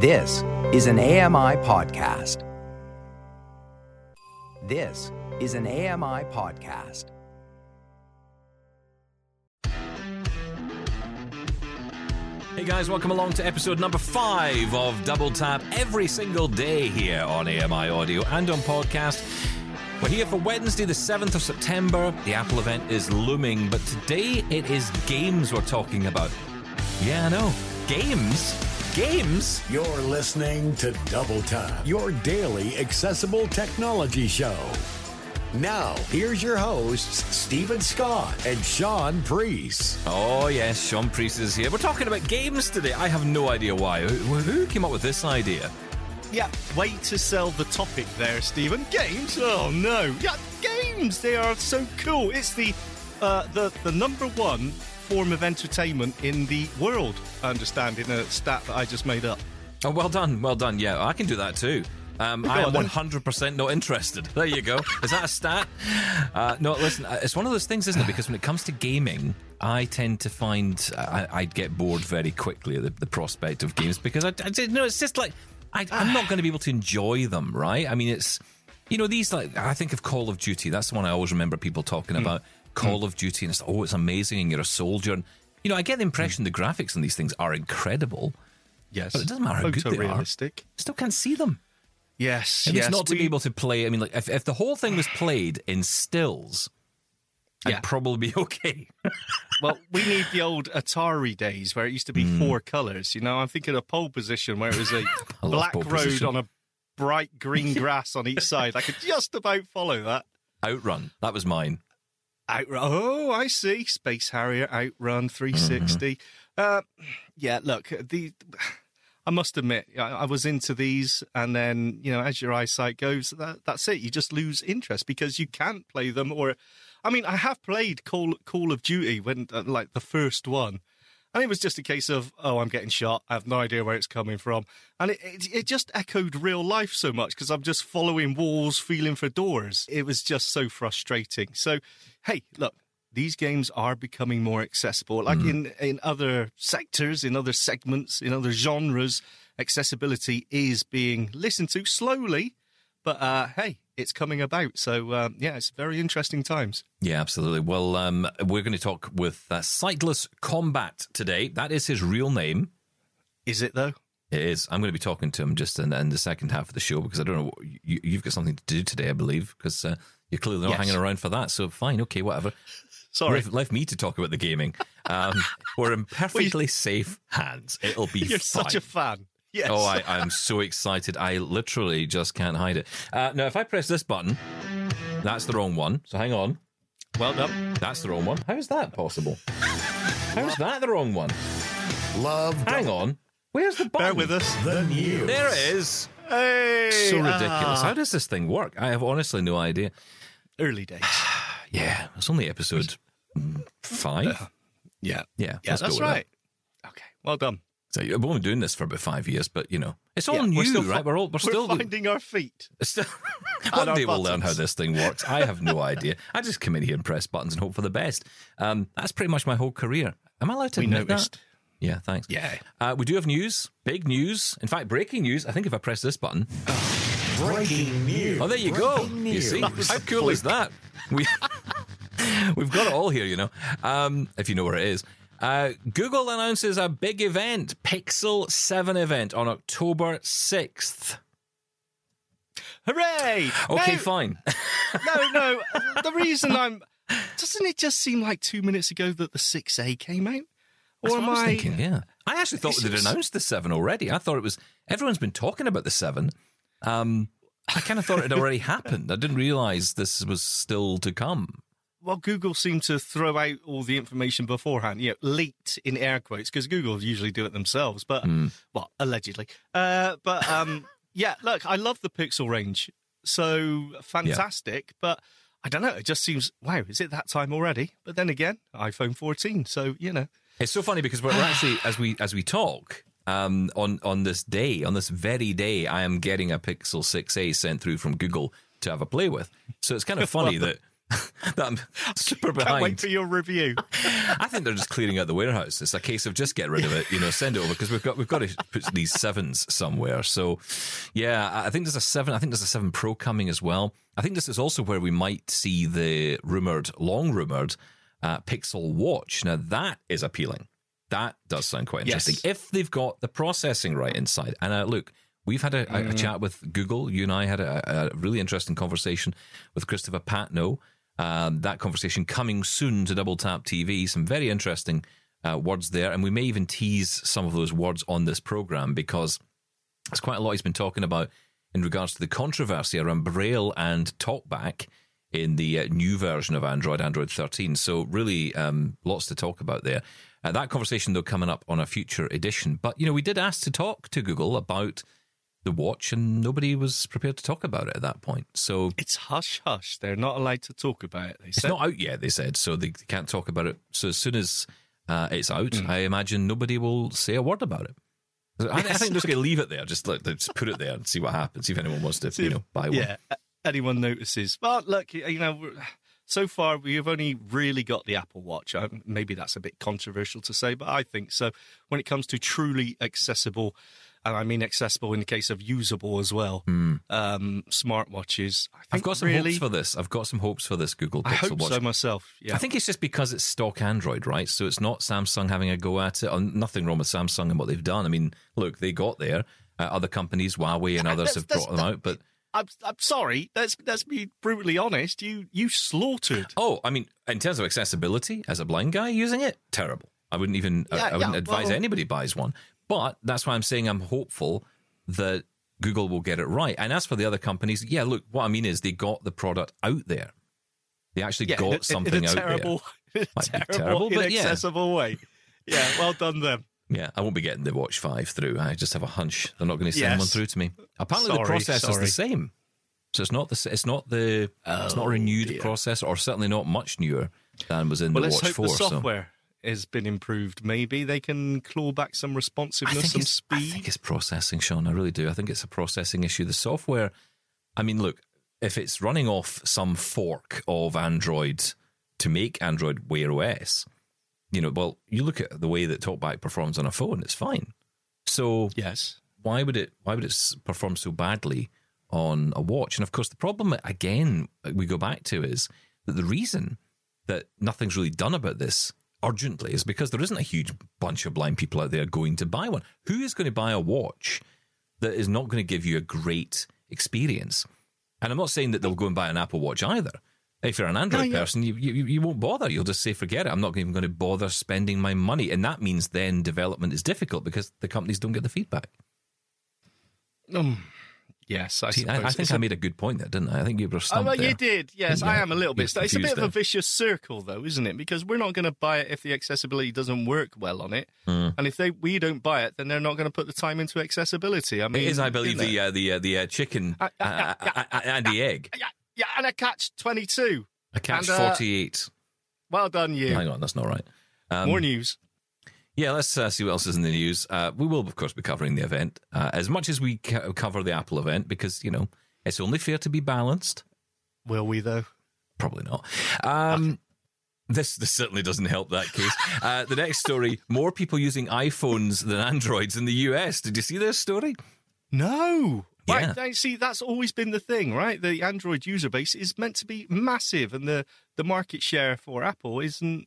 This is an AMI podcast. This is an AMI podcast. Hey guys, welcome along to episode number five of Double Tap every single day here on AMI Audio and on podcast. We're here for Wednesday, the 7th of September. The Apple event is looming, but today it is games we're talking about. Yeah, I know. Games? Games? You're listening to Double Tap, your daily accessible technology show. Now, here's your hosts, Stephen Scott and Sean Priest. Oh, yes, Sean Priest is here. We're talking about games today. I have no idea why. Who, who came up with this idea? Yeah, way to sell the topic there, Stephen. Games? Oh no. Yeah, games. They are so cool. It's the uh, the the number one form of entertainment in the world. I understand in a stat that I just made up. Oh, well done, well done. Yeah, I can do that too. Um, I am 100% not interested. There you go. Is that a stat? Uh, no, listen, uh, it's one of those things, isn't it? Because when it comes to gaming, I tend to find I, I'd get bored very quickly at the, the prospect of games because I, I you know it's just like I, I'm not going to be able to enjoy them, right? I mean, it's you know these like I think of Call of Duty. That's the one I always remember people talking about. Call of Duty, and it's oh, it's amazing, and you're a soldier. And you know, I get the impression the graphics on these things are incredible. Yes, But it doesn't matter how good they are. Still can't see them. Yes, At yes. least not to we- be able to play. I mean, like if, if the whole thing was played in stills, Yeah. I'd probably be okay. well, we need the old Atari days where it used to be Hmm. four colours. You know, I'm thinking of pole position where it was a black road position. on a bright green grass on each side. I could just about follow that. Outrun, that was mine. Outrun. Oh, I see. Space Harrier, Outrun, 360. Mm-hmm. Uh, yeah, look, the. I must admit, I, I was into these, and then you know, as your eyesight goes, that, that's it. You just lose interest because you can't play them. Or, I mean, I have played Call Call of Duty when, uh, like, the first one, and it was just a case of, oh, I'm getting shot. I have no idea where it's coming from, and it it, it just echoed real life so much because I'm just following walls, feeling for doors. It was just so frustrating. So, hey, look, these games are becoming more accessible. Like mm. in, in other sectors, in other segments, in other genres, accessibility is being listened to slowly, but uh, hey, it's coming about. So um, yeah, it's very interesting times. Yeah, absolutely. Well, um, we're going to talk with uh, Sightless Combat today. That is his real name. Is it though? It is. I'm going to be talking to him just in, in the second half of the show because I don't know. You, you've got something to do today, I believe, because uh, you're clearly not Yes. hanging around for that. So fine, okay, whatever. Sorry, Left, left me to talk about the gaming. Um, we're in perfectly safe hands. It'll be you're fine. such a fan. Yes. Oh, I, I'm so excited. I literally just can't hide it. Uh, now, if I press this button, that's the wrong one. So hang on. well done. That's the wrong one. How is that possible? How's that the wrong one? Love Hang on. Where's the button? Bear with us. the news. There it is. Hey, So ridiculous. ah. How does this thing work? I have honestly no idea. early days. Yeah, it's only episode five. Yeah, Yeah, yeah, let's go that's with that. right. Okay, well done. So we've only been doing this for about five years, but you know, it's all Yeah, new, we're still right? We're all we're, still finding our feet. Still, And one our day we'll learn how this thing works. I have no idea. I just come in here and press buttons and hope for the best. Um, that's pretty much my whole career. Am I allowed to We admit noticed. that? Yeah, thanks. Yeah. Uh, we do have news, big news. In fact, breaking news. I think if I press this button, Breaking news. oh, there you go. Breaking You see, how cool is that? We we've got it all here, you know. Um, if you know where it is. Uh, Google announces a big event, Pixel 7 event on October 6th. Hooray! Okay, No, fine. no, no. The reason I'm doesn't it just seem like two minutes ago that the six A came out? That's Or what am I was I? thinking, yeah. I actually thought they'd announced the 7 already. I thought it was, everyone's been talking about the 7. Um, I kind of thought it had already happened. I didn't realize this was still to come. Well, Google seemed to throw out all the information beforehand. You know, leaked in air quotes because Google usually do it themselves, but Hmm. well, allegedly. Uh, but um, yeah, look, I love the Pixel range, so fantastic. But I don't know. It just seems wow. Is it that time already? But then again, iPhone 14. So you know, It's so funny because we're, actually, as we as we talk, um, on on this day, on this very day, I am getting a Pixel 6a sent through from Google to have a play with. So it's kind of funny that I'm super Can't wait for your review. I think they're just clearing out the warehouse. It's a case of just get rid of it, you know, send it over because we've got we've got to put these sevens somewhere. So, yeah, I think there's a seven. I think there's a seven Pro coming as well. I think this is also where we might see the rumored, long rumored uh, Pixel Watch. Now that is appealing. That does sound quite Yes. interesting if they've got the processing right inside. And uh, look, we've had a, a- a chat with Google. You and I had a, a really interesting conversation with Christopher Patnoe. Um, that conversation coming soon to Double Tap TV. Some very interesting uh, words there, and we may even tease some of those words on this program because there's quite a lot he's been talking about in regards to the controversy around Braille and TalkBack in the uh, new version of Android, Android 13. So really, um, lots to talk about there. Uh, that conversation though coming up on a future edition. But you know, we did ask to talk to Google about the watch, and nobody was prepared to talk about it at that point. So It's hush hush. They're not allowed to talk about it. They it's not out yet, they said, so they can't talk about it. So as soon as uh, it's out, I imagine nobody will say a word about it. I, I think they're just going to leave it there. Just let just put it there and see what happens. See if anyone wants to, you know, buy one. yeah, anyone notices. Well, look, you know, so far we have only really got the Apple Watch. Um, maybe that's a bit controversial to say, but I think so. When it comes to truly accessible, and I mean accessible in the case of usable as well, um, smartwatches. I think. I've got some really, hopes for this. I've got some hopes for this Google Pixel I hope Watch. so myself. Yeah, I think it's just because it's stock Android, right? So it's not Samsung having a go at it. Oh, nothing wrong with Samsung and what they've done. I mean, look, they got there. Uh, other companies, Huawei and others, that's- have brought them out. But I'm, I'm sorry. Let's let's be brutally honest. You you slaughtered. oh, I mean, in terms of accessibility, as a blind guy using it, terrible. I wouldn't even. I- I, wouldn't yeah, advise well- anybody buys one. But that's why I'm saying I'm hopeful that Google will get it right. And as for the other companies, yeah, look, what I mean is they got the product out there. They actually Yeah, got in something in a out terrible, in a Might be terrible, terrible, but yeah. inaccessible way. Yeah, well done them. Yeah, I won't be getting the Watch Five through. I just have a hunch they're not going to send Yes. one through to me. Apparently, the Sorry, process is the same. So it's not the it's not the it's not a renewed dear. processor, or certainly not much newer than was in Well, the let's Watch hope Four. the so. Has been improved. Maybe they can claw back some responsiveness, some speed. I think it's processing, Sean. I really do. I think it's a processing issue. The software, I mean, look, if it's running off some fork of Android to make Android Wear OS, you know, well, you look at the way that TalkBack performs on a phone, it's fine. So yes. why would it why would it perform so badly on a watch? And of course, the problem again we go back to is that the reason that nothing's really done about this urgently is because there isn't a huge bunch of blind people out there going to buy one. Who is going to buy a watch that is not going to give you a great experience? And I'm not saying that they'll go and buy an Apple Watch either. If you're an Android yeah. person, you, you you won't bother. You'll just say, forget it. I'm not even going to bother spending my money. And that means then development is difficult because the companies don't get the feedback. Um, yes, I See. I, I think It's I a- made a good point there, didn't I? I think you were Oh, well, you did. Yes, Yeah, I am a little bit. It's a bit of a vicious circle, though, isn't it? Because we're not going to buy it if the accessibility doesn't work well on it, Hmm. and if they we don't buy it, then they're not going to put the time into accessibility. I mean, It is, I believe, the uh, the uh, the uh, chicken Uh, uh, uh, uh, uh, and the egg. yeah, yeah, and a catch twenty two. A catch and, forty eight. Well done, you. Hang on, that's not right. Um, More news. Yeah, let's uh, see what else is in the news. Uh, we will, of course, be covering the event uh, as much as we ca- cover the Apple event because you know it's only fair to be balanced. Will we though? Probably not. Um, this this certainly doesn't help that case. Uh, the next story: more people using iPhones than Androids in the US. Did you see this story? No. Yeah. see, that's always been the thing, right? The Android user base is meant to be massive, and the, the market share for Apple isn't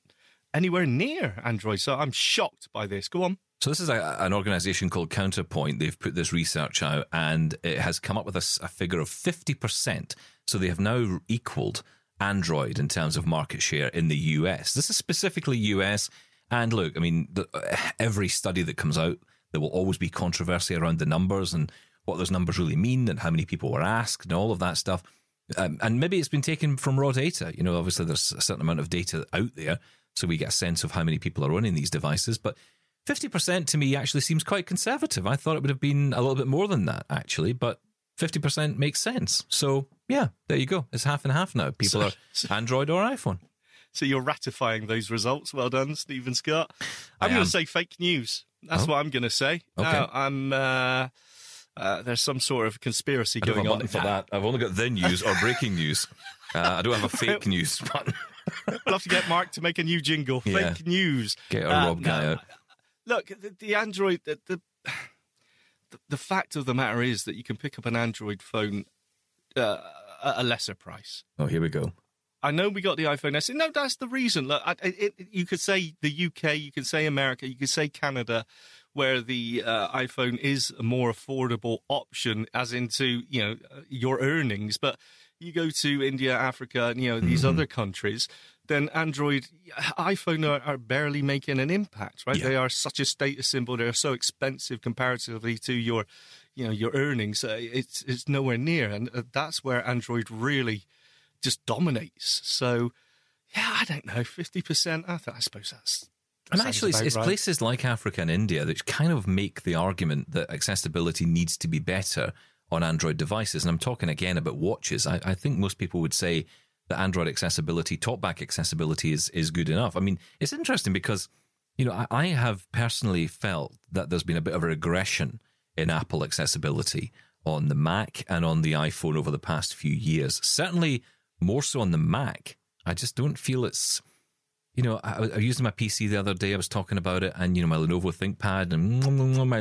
anywhere near Android. So I'm shocked by this. Go on. So this is a, an organization called Counterpoint. They've put this research out, and it has come up with a figure of fifty percent. So they have now equaled Android in terms of market share in the US. This is specifically US. And look, I mean, the, every study that comes out, there will always be controversy around the numbers and what those numbers really mean, and how many people were asked, and all of that stuff. Um, and maybe it's been taken from raw data. You know, obviously there's a certain amount of data out there, so we get a sense of how many people are owning these devices. But 50% to me actually seems quite conservative. I thought it would have been a little bit more than that, actually, but 50% makes sense. So, yeah, there you go. It's half and half now. People So- are Android or iPhone. So you're ratifying those results. Well done, Stephen Scott. I'm going to say fake news. That's Oh. what I'm going to say. Okay. Now, I'm. Uh, uh, there's some sort of conspiracy I going a on. for that. I've only got the news or breaking news. Uh, I don't have a fake news button. We'll have to get Mark to make a new jingle. Yeah. Fake news. Get our Uh, Rob guy no, out. Look, the, the Android. The, the the fact of the matter is that you can pick up an Android phone uh, at a lesser price. Oh, here we go. I know we got the iPhone S. No, that's the reason. Look, I, it, you could say the UK, you could say America, you could say Canada, where the uh, iPhone is a more affordable option, as into you know uh, your earnings. But you go to India, Africa, and you know these other countries, then Android, iPhone are, are barely making an impact. Right? Yeah. They are such a status symbol. They're so expensive comparatively to your, you know, your earnings. Uh, it's it's nowhere near, and uh, that's where Android really just dominates. So, yeah, I don't know, fifty percent. I, th- I suppose that's. And actually, it's, right. places like Africa and India that kind of make the argument that accessibility needs to be better on Android devices. And I'm talking again about watches. I, I think most people would say that Android accessibility, TalkBack accessibility, is is good enough. I mean, it's interesting because you know I, I have personally felt that there's been a bit of a regression in Apple accessibility on the Mac and on the iPhone over the past few years. Certainly more so on the Mac. I just don't feel it's you know, I, I was using my PC the other day. I was talking about it, and you know, my Lenovo ThinkPad, and my,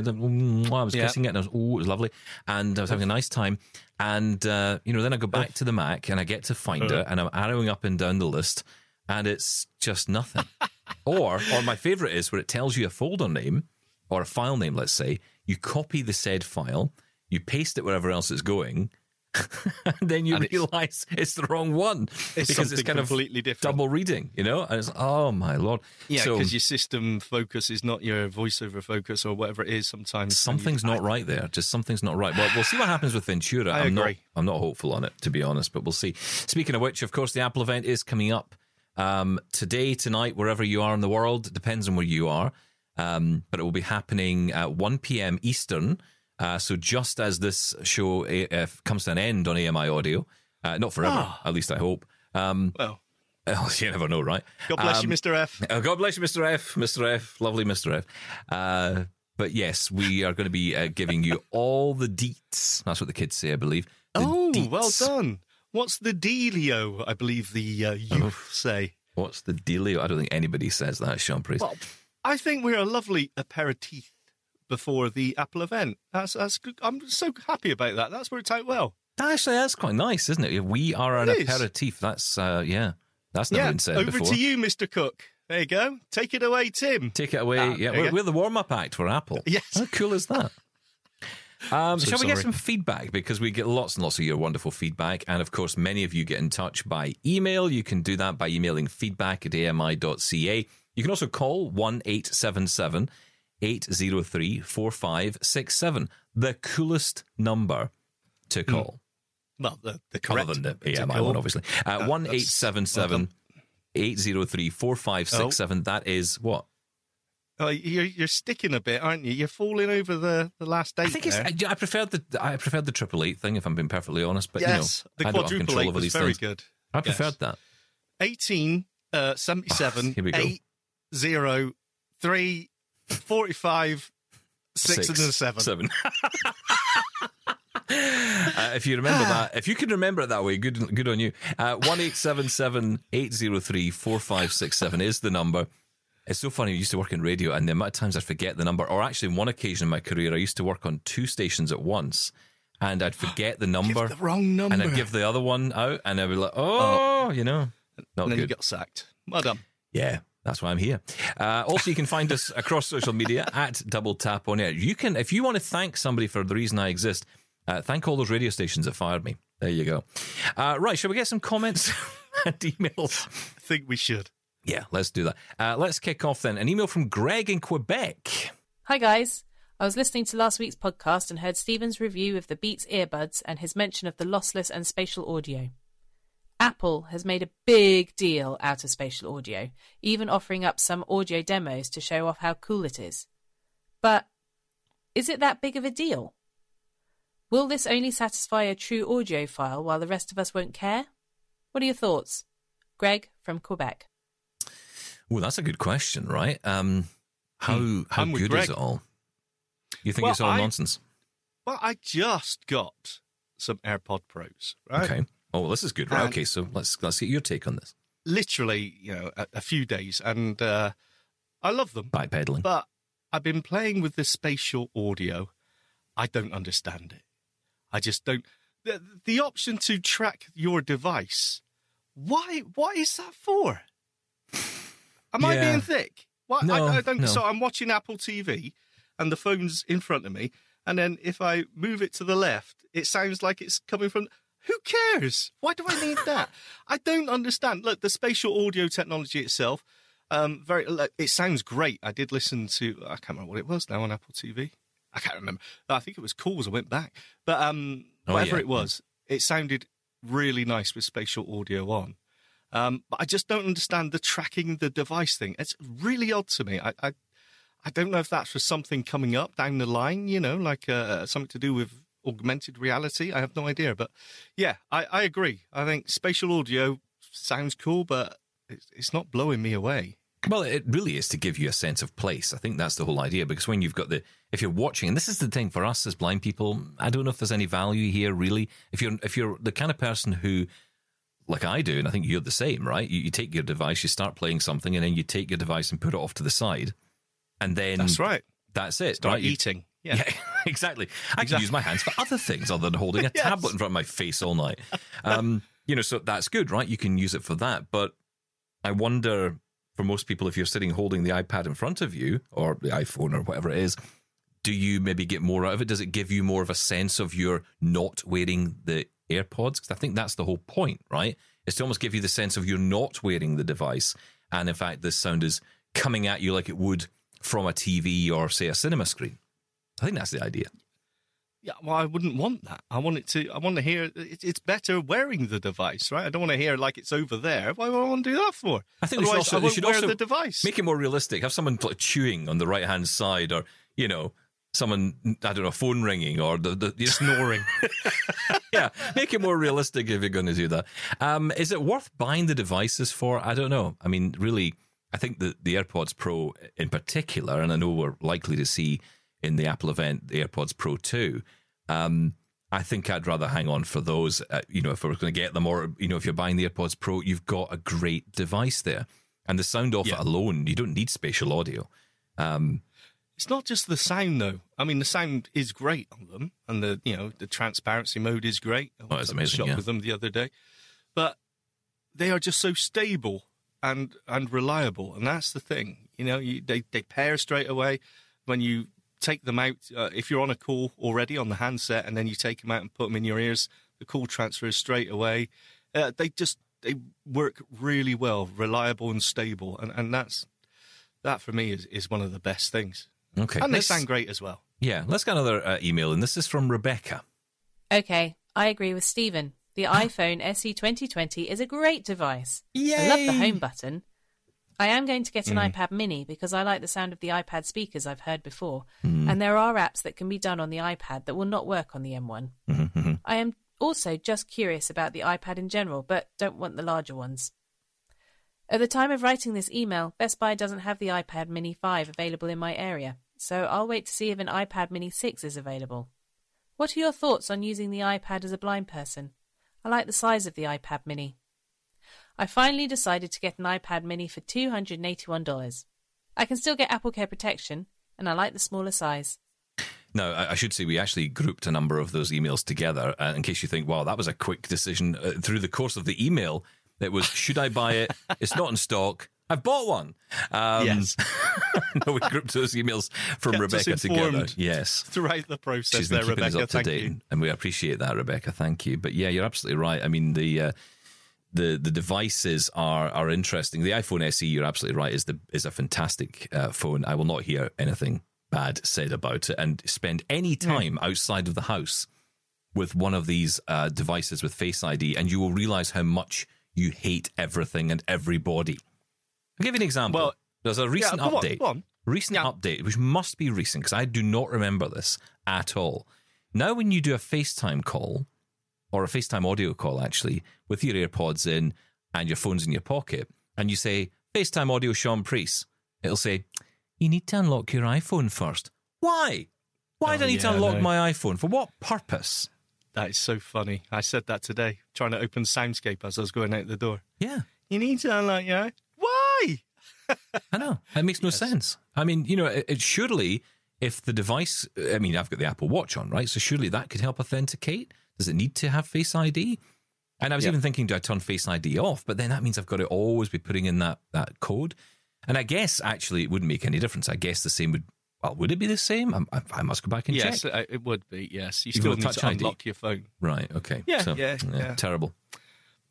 I was Yeah. kissing it, and I was, oh, it was lovely, and I was having a nice time. And uh, you know, then I go back to the Mac, and I get to find it, and I'm arrowing up and down the list, and it's just nothing. or, or my favorite is where it tells you a folder name or a file name. Let's say you copy the said file, you paste it wherever else it's going. And then you And realize it's the wrong one It's because it's kind of completely different. double reading, you know. And it's oh my lord, Yeah, So because your system focus is not your voiceover focus or whatever it is. Sometimes something's not right there. Just something's not right. Well, we'll see what happens with Ventura. I am not. agree. I'm not hopeful on it, to be honest, but we'll see. Speaking of which, of course, the Apple event is coming up um, today, tonight, wherever you are in the world. It depends on where you are, um, but it will be happening at 1 p.m. Eastern. Uh, so just as this show uh, comes to an end on AMI audio, uh, not forever, Ah. at least I hope. Um, Well, oh, you never know, right? God bless you, Um, Mr. F. Oh, God bless you, Mr. F. Mr. F. Lovely Mr. F. Uh, but yes, we are going to be uh, giving you all the deets. That's what the kids say, I believe. The Oh, deets. well done. What's the dealio? I believe the uh, youth say. What's the dealio? I don't think anybody says that, Sean Priest. Well, I think we're a lovely aperitif before the Apple event. That's that's good. I'm so happy about that. That's worked out well. Actually, that's quite nice, isn't it? We are an It is. aperitif. That's, uh, yeah, that's never yeah, been said over before. to you, Mr. Cook. There you go. Take it away, Tim. Take it away. Ah, yeah, we're, we're the warm up act for Apple. Yes. How cool is that? Um, So shall we get some feedback? Because we get lots and lots of your wonderful feedback. And of course, many of you get in touch by email. You can do that by emailing feedback at ami.ca. You can also call 1 877 803 4567. The coolest number to call. Well, the, the Other than the AMI one, obviously. Uh, Uh, 1 that's 877 803 4567. That is what? Oh, you're you're sticking a bit, aren't you? You're falling over the, the last eight. I think it's. I, I preferred the. I preferred the triple eight thing. If I'm being perfectly honest, but yes, you know, the I don't have quadruple control eight over was these very things. good. I Yes. preferred that. 18, uh, 77, Ah, Here we go. 8, 0, 3, 45, 6, and a 7. Seven. Uh, if you remember that, if you can remember it that way, good, good on you. Uh, One eight seven seven eight zero three four five six seven is the number. It's so funny. I used to work in radio, and the amount of times I forget the number. Or actually, one occasion in my career, I used to work on two stations at once, and I'd forget the number, the wrong number. and I'd give the other one out, and I'd be like, "Oh, you know, not and then good." you got sacked. Well done. Yeah, that's why I'm here. Uh, also, you can find us across social media at Double Tap on Air. You can, if you want to thank somebody for the reason I exist, uh, thank all those radio stations that fired me. There you go. Uh, right, shall we get some comments and emails? I think we should. Yeah, let's do that. Uh, let's kick off then. An email from Greg in Quebec. Hi guys. I was listening to last week's podcast and heard Stephen's review of the Beats earbuds and his mention of the lossless and spatial audio. Apple has made a big deal out of spatial audio, even offering up some audio demos to show off how cool it is. But is it that big of a deal? Will this only satisfy a true audiophile while the rest of us won't care? What are your thoughts? Greg from Quebec. Well, that's a good question, right? Um, how how I'm good Greg. is it all? You think Well, it's all I- nonsense? Well, I just got some AirPod Pros, right? Okay. Oh, well, this is good. Right. Okay, so let's let's get your take on this. Literally, you know, a, a few days, and uh, I love them. Backpedaling. But I've been playing with the spatial audio. I don't understand it. I just don't. The, the option to track your device. Why? What is that for? Am I being thick? What? No, I, I don't. no. So I'm watching Apple TV, and the phone's in front of me, and then if I move it to the left, it sounds like it's coming from. Who cares? Why do I need that? I don't understand. Look, the spatial audio technology itself, um, very. It sounds great. I did listen to. I can't remember what it was now on Apple TV. I can't remember. I think it was Calls. I went back, but um, Oh, whatever yeah. it was, it sounded really nice with spatial audio on. Um, but I just don't understand the tracking the device thing. It's really odd to me. I, I, I don't know if that's for something coming up down the line. You know, like uh, something to do with augmented reality. I have no idea. But yeah, I, I agree. I think spatial audio sounds cool, but it's, it's not blowing me away. Well, it really is to give you a sense of place. I think that's the whole idea because when you've got the, if you're watching, and this is the thing for us as blind people, I don't know if there's any value here really. If you're, if you're the kind of person who, like I do, and I think you're the same, right? You, you take your device, you start playing something, and then you take your device and put it off to the side, and then That's right. That's it. Start right? Eating. Yeah. Yeah, exactly. I can use my hands for other things other than holding a Yes. tablet in front of my face all night. Um, you know, so that's good, right? You can use it for that. But I wonder, for most people, if you're sitting holding the iPad in front of you or the iPhone or whatever it is, do you maybe get more out of it? Does it give you more of a sense of you're not wearing the AirPods? Because I think that's the whole point, right? Is to almost give you the sense of you're not wearing the device. And in fact, this sound is coming at you like it would from a TV or, say, a cinema screen. I think that's the idea. Yeah, well, I wouldn't want that. I want it to. I want to hear. It, it's better wearing the device, right? I don't want to hear like it's over there. Why would I want to do that for? I think we should also, we should wear also the device. make it more realistic. Have someone like, chewing on the right hand side, or you know, someone I don't know, phone ringing, or the, the snoring. yeah, make it more realistic if you're going to do that. Um, is it worth buying the devices for? I don't know. I mean, really, I think the the AirPods Pro in particular, and I know we're likely to see in the Apple event the AirPods Pro two. Um, I think I'd rather hang on for those. Uh, you know, if I was going to get them, or you know, if you're buying the AirPods Pro, you've got a great device there, and the sound off Yeah. it alone, you don't need spatial audio. Um, It's not just the sound though. I mean, the sound is great on them, and the you know the transparency mode is great. I Oh, it's was amazing, Shot yeah. with them the other day, but they are just so stable and and reliable, and that's the thing. You know, you, they they pair straight away when you take them out. Uh, if you're on a call already on the handset, and then you take them out and put them in your ears, the call transfers straight away. Uh, they just they work really well, reliable and stable, and and that's that for me is is one of the best things. okay, And they sound great as well. Yeah, let's get another uh, email, and this is from Rebecca. Okay, I agree with Stephen. The iPhone SE 2020 is a great device. I love the home button. I am going to get an mm. iPad mini because I like the sound of the iPad speakers I've heard before. Mm. And there are apps that can be done on the iPad that will not work on the M1. Mm-hmm. I am also just curious about the iPad in general, but don't want the larger ones. At the time of writing this email, Best Buy doesn't have the iPad Mini 5 available in my area, so I'll wait to see if an iPad Mini 6 is available. What are your thoughts on using the iPad as a blind person? I like the size of the iPad Mini. I finally decided to get an iPad Mini for $281. I can still get Apple Care protection, and I like the smaller size. Now, I I should say we actually grouped a number of those emails together. Uh, in case you think, wow, that was a quick decision. Uh, through the course of the email, it was, should I buy it? It's not in stock. I've bought one. Um, Yes. no, we grouped those emails from Kept us Rebecca together. Yes. Throughout the process, She's been there, keeping Rebecca. us up to thank date, you. and we appreciate that, Rebecca. Thank you. But yeah, you're absolutely right. I mean, the uh, the the devices are are interesting. The iPhone SE, you're absolutely right, is the is a fantastic uh, phone. I will not hear anything bad said about it, and spend any time outside of the house with one of these uh, devices with Face ID, and you will realize how much you hate everything and everybody. I'll give you an example. Well, There's a recent on, update. go on. Recent Yeah. update, which must be recent because I do not remember this at all. Now, when you do a FaceTime call or a FaceTime audio call, actually, with your AirPods in and your phone's in your pocket, and you say, FaceTime audio Sean Priest, it'll say, You need to unlock your iPhone first. Why? Why do I Oh, need to unlock no. my iPhone? For what purpose? That is so funny. I said that today, trying to open Soundscape as I was going out the door. Yeah, You need to unlock your. Why? I know. It makes no sense. I mean, you know, it, it surely if the device, I mean, I've got the Apple Watch on, right? So surely that could help authenticate. Does it need to have Face ID? And I was Yeah. even thinking, do I turn Face ID off? But then that means I've got to always be putting in that that code. And I guess actually it wouldn't make any difference. I guess the same would. Well, would it be the same? I, I, must go back and Yes, check. uh, it would be. Yes, you Even still need Touch to ID? unlock your phone. Right. Okay. Yeah, So, yeah, yeah. Terrible.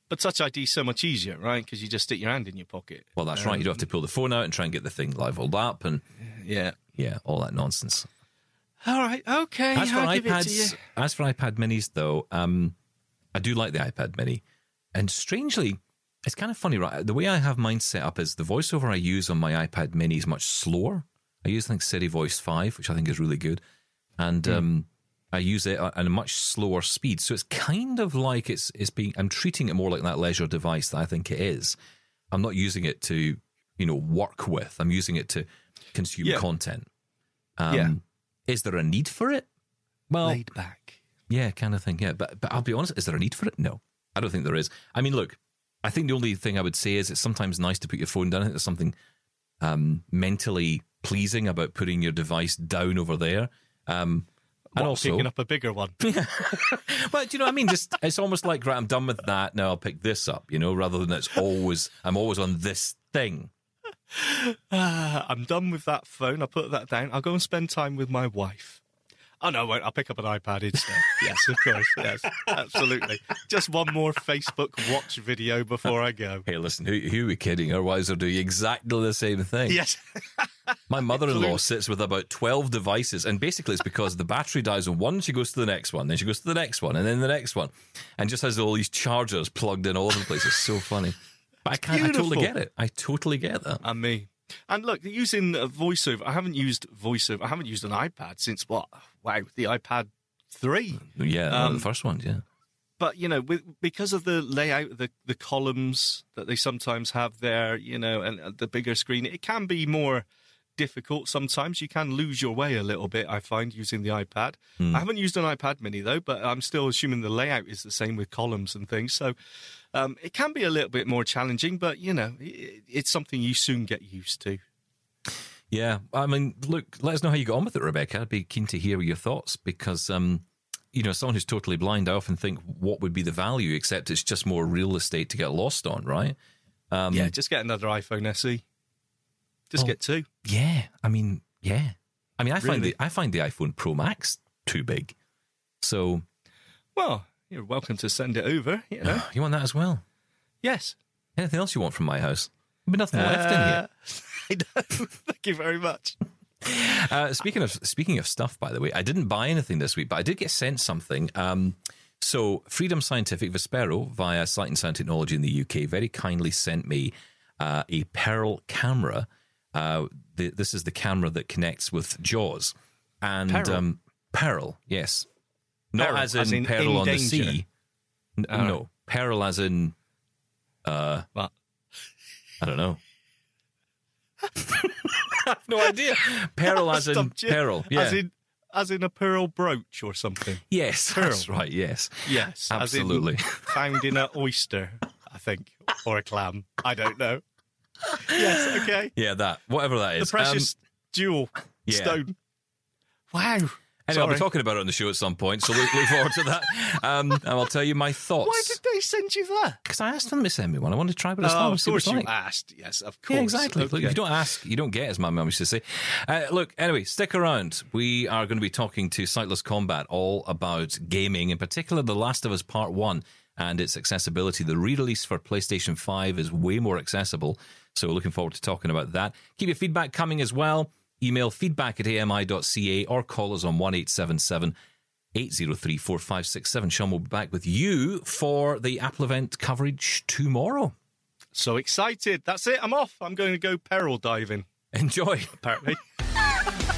But Touch ID is so much easier, right? Because you just stick your hand in your pocket. Well, that's right. You don't have to pull the phone out and try and get the thing leveled up, and Yeah. yeah, all that nonsense. All right. Okay. As for I'll give it to iPads, you. as for iPad Minis, though, um, I do like the iPad Mini, and strangely, it's kind of funny, right? The way I have mine set up is the voiceover I use on my iPad Mini is much slower. I use, I think, Siri Voice Five, which I think is really good, and um, I use it at a much slower speed. So it's kind of like it's it's being. I'm treating it more like that leisure device that I think it is. I'm not using it to, you know, work with. I'm using it to consume Yeah. content. Um, Yeah. Is there a need for it? Well, Laid back. yeah, kind of thing. Yeah, but but I'll be honest. Is there a need for it? No, I don't think there is. I mean, look, I think the only thing I would say is it's sometimes nice to put your phone down. I think there's something um, mentally pleasing about putting your device down over there. Um, and What, also, picking up a bigger one. well, do you know what I mean? Just it's almost like right, I'm done with that. Now I'll pick this up. You know, rather than it's always I'm always on this thing. Ah, I'm done with that phone. I'll put that down. I'll go and spend time with my wife. Oh no, I won't. I'll pick up an iPad instead. yes, of course. Yes, absolutely. Just one more Facebook watch video before I go. Hey, listen, who, who are we kidding? Our wives are doing exactly the same thing. Yes. My mother-in-law sits with about 12 devices and basically it's because the battery dies on one, she goes to the next one, then she goes to the next one and then the next one and just has all these chargers plugged in all over the place. It's so funny. But I can't, I totally get it. I totally get that. and me. And look, using a voiceover. I haven't used voiceover. I haven't used an iPad since what? Wow, the iPad three. Yeah, Um, the first one. yeah. But you know, with, because of the layout, the the columns that they sometimes have there, you know, and uh, the bigger screen, it can be more difficult sometimes. You can lose your way a little bit. I find using the iPad. Hmm. I haven't used an iPad Mini though, but I'm still assuming the layout is the same with columns and things. So um, it can be a little bit more challenging, but you know, it, it's something you soon get used to. Yeah, I mean, look, let us know how you got on with it, Rebecca. I'd be keen to hear your thoughts because, um, you know, someone who's totally blind, I often think, what would be the value? Except it's just more real estate to get lost on, right? Um, yeah, just get another iPhone SE. Just Oh. get two. Yeah, I mean, yeah. I mean, I find the I find the iPhone Pro Max too big. So Well, you're welcome to send it over. You know, you want that as well? yes. Anything else you want from my house? There'll be nothing left in here. I know. Thank you very much. Uh, speaking of speaking of stuff, by the way, I didn't buy anything this week, but I did get sent something. Um, so, Freedom Scientific Vispero via Sight and Sound Technology in the UK very kindly sent me uh, a Peril camera. Uh, the, this is the camera that connects with Jaws, and Peril, um, Pearl, yes, not Peril, as in, as in peril in on danger. the sea. Right. no, peril as in uh, But I don't know. I have no idea. Peril as in you. peril. Yeah. As in, as in a pearl brooch or something. yes, Pearl. that's right. Yes. Yes, Absolutely. In found in an oyster, I think, or a clam. I don't know. Yes, okay. Yeah, that whatever that is. The precious um, jewel yeah. stone. Wow. Anyway, I'll be talking about it on the show at some point, so look, look forward to that. Um, and I'll tell you my thoughts. Why did they send you that? because I asked them to send me one. I wanted to try, but it's Oh, not. of course you like. asked. Yes, of course. Yeah, exactly. Look, if you don't ask, you don't get, as my mum used to say. Uh, look, anyway, stick around. We are going to be talking to Sightless Combat all about gaming, in particular, The Last of Us Part 1 and its accessibility. The re release for PlayStation 5 is way more accessible. So, we're looking forward to talking about that. Keep your feedback coming as well. Email feedback at ami.ca or call us on 1877 803 4567. Sean will be back with you for the Apple event coverage tomorrow. So excited. That's it. I'm off. I'm going to go peril diving, Enjoy. apparently.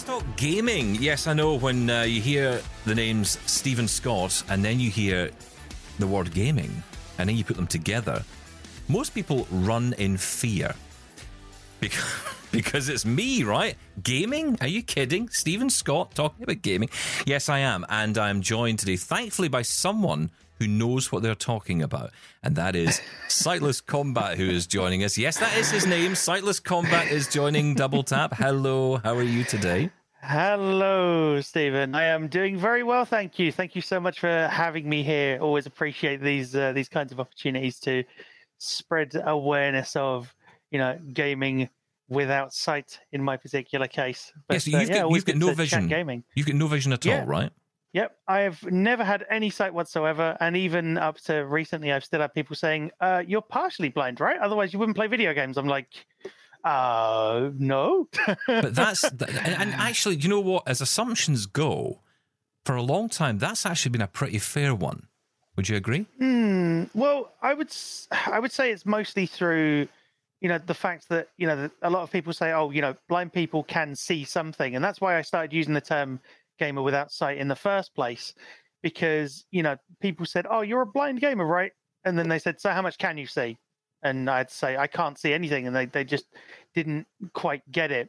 Let's talk gaming. Yes, I know when uh, you hear the names Stephen Scott and then you hear the word gaming and then you put them together, most people run in fear. Because, because it's me, right? Gaming? Are you kidding? Stephen Scott talking about gaming? Yes, I am. And I'm joined today, thankfully, by someone who knows what they're talking about. And that is Sightless Combat, who is joining us. Yes, that is his name. Sightless Combat is joining Double Tap. Hello, how are you today? Hello, Stephen. I am doing very well, thank you. Thank you so much for having me here. Always appreciate these uh, these kinds of opportunities to spread awareness of you know gaming without sight in my particular case. But, yes, you've, uh, yeah, got, you've got no vision. Gaming. You've got no vision at yeah. all, right? Yep, I've never had any sight whatsoever, and even up to recently, I've still had people saying, uh, "You're partially blind, right? Otherwise, you wouldn't play video games." I'm like, "Uh, no." but that's and actually, you know what? As assumptions go, for a long time, that's actually been a pretty fair one. Would you agree? Mm, well, I would. I would say it's mostly through, you know, the fact that you know a lot of people say, "Oh, you know, blind people can see something," and that's why I started using the term gamer without sight in the first place because you know people said oh you're a blind gamer right? And then they said so how much can you see? And i'd say i can't see anything and they, they just didn't quite get it.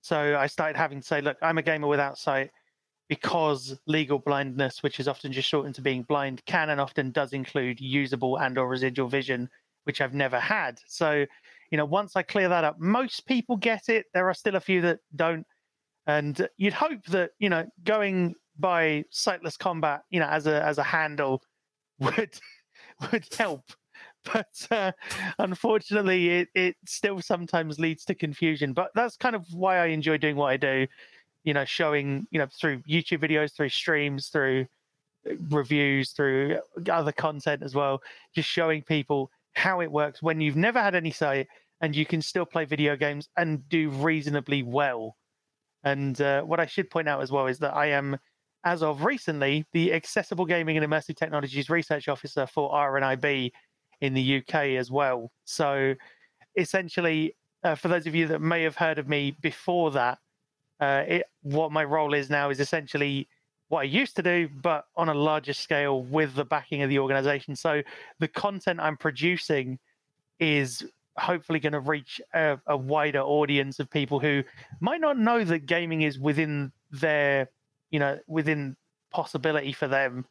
So i started having to say look i'm a gamer without sight because legal blindness which is often just shortened to being blind can and often does include usable and or residual vision which i've never had. So you know once i clear that up most people get it. There are still a few that don't and you'd hope that you know going by sightless combat, you know, as a as a handle would would help. But uh, unfortunately, it, it still sometimes leads to confusion. But that's kind of why I enjoy doing what I do. You know, showing you know through YouTube videos, through streams, through uh, reviews, through other content as well. Just showing people how it works when you've never had any sight and you can still play video games and do reasonably well and uh, what I should point out as well is that I am, as of recently, the Accessible Gaming and Immersive Technologies Research Officer for RNIB in the UK as well. So essentially, uh, for those of you that may have heard of me before that, uh, it, what my role is now is essentially what I used to do, but on a larger scale with the backing of the organization. So the content I'm producing is hopefully going to reach a, a, wider audience of people who might not know that gaming is within their, you know, within possibility for them.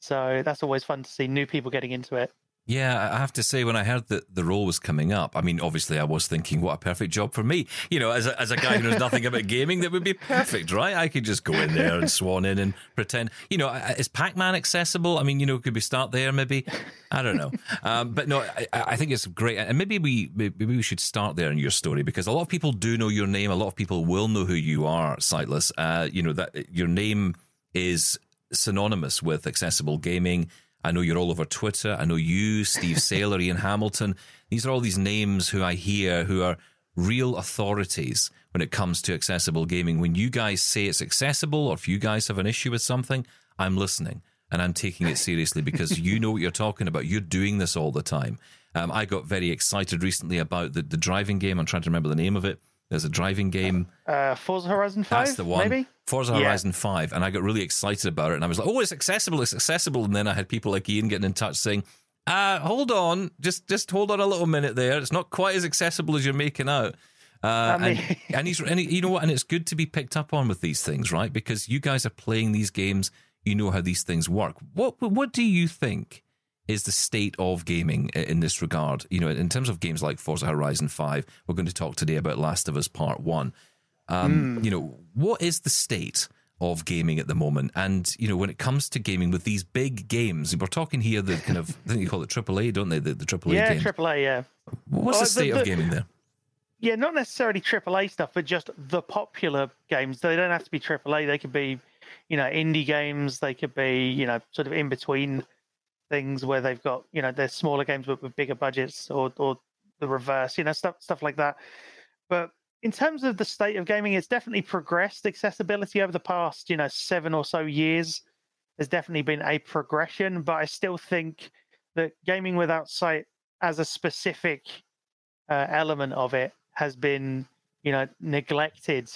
So that's always fun to see new people getting into it. Yeah, I have to say, when I heard that the role was coming up, I mean, obviously, I was thinking, what a perfect job for me. You know, as a, as a guy who knows nothing about gaming, that would be perfect, right? I could just go in there and swan in and pretend. You know, is Pac Man accessible? I mean, you know, could we start there maybe? I don't know. Um, but no, I, I, think it's great. And maybe we, maybe we should start there in your story because a lot of people do know your name. A lot of people will know who you are, Sightless. Uh, you know, that your name is synonymous with accessible gaming I know you're all over Twitter. I know you, Steve Saylor, Ian Hamilton. These are all these names who I hear who are real authorities when it comes to accessible gaming. When you guys say it's accessible or if you guys have an issue with something, I'm listening and I'm taking it seriously because you know what you're talking about. You're doing this all the time. Um, I got very excited recently about the, the driving game. I'm trying to remember the name of it. There's a driving game. Uh, Forza Horizon 5? That's the one. Maybe? Forza yeah. Horizon 5. And I got really excited about it. And I was like, oh, it's accessible. It's accessible. And then I had people like Ian getting in touch saying, uh, hold on. Just just hold on a little minute there. It's not quite as accessible as you're making out. Uh, I and, and, he's and he, you know what? And it's good to be picked up on with these things, right? Because you guys are playing these games. You know how these things work. What what do you think is the state of gaming in this regard. You know, in terms of games like Forza Horizon 5, we're going to talk today about Last of Us Part 1. Um, mm. You know, what is the state of gaming at the moment? And, you know, when it comes to gaming with these big games, we're talking here the kind of, I think you call it AAA, don't they? The, the AAA yeah, game. AAA, yeah. What's the state the, the, of gaming there? Yeah, not necessarily AAA stuff, but just the popular games. They don't have to be AAA. They could be you know, indie games. They could be, you know, sort of in between things where they've got, you know, they're smaller games but with bigger budgets, or or the reverse, you know, stuff stuff like that. But in terms of the state of gaming, it's definitely progressed accessibility over the past, you know, seven or so years. There's definitely been a progression, but I still think that gaming without sight as a specific uh, element of it has been, you know, neglected.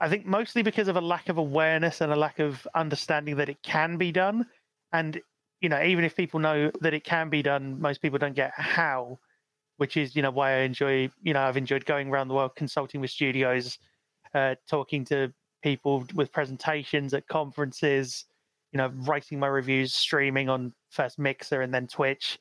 I think mostly because of a lack of awareness and a lack of understanding that it can be done. And, you know, even if people know that it can be done, most people don't get how, which is, you know, why I enjoy, you know, I've enjoyed going around the world consulting with studios, uh, talking to people with presentations at conferences, you know, writing my reviews, streaming on first Mixer and then Twitch,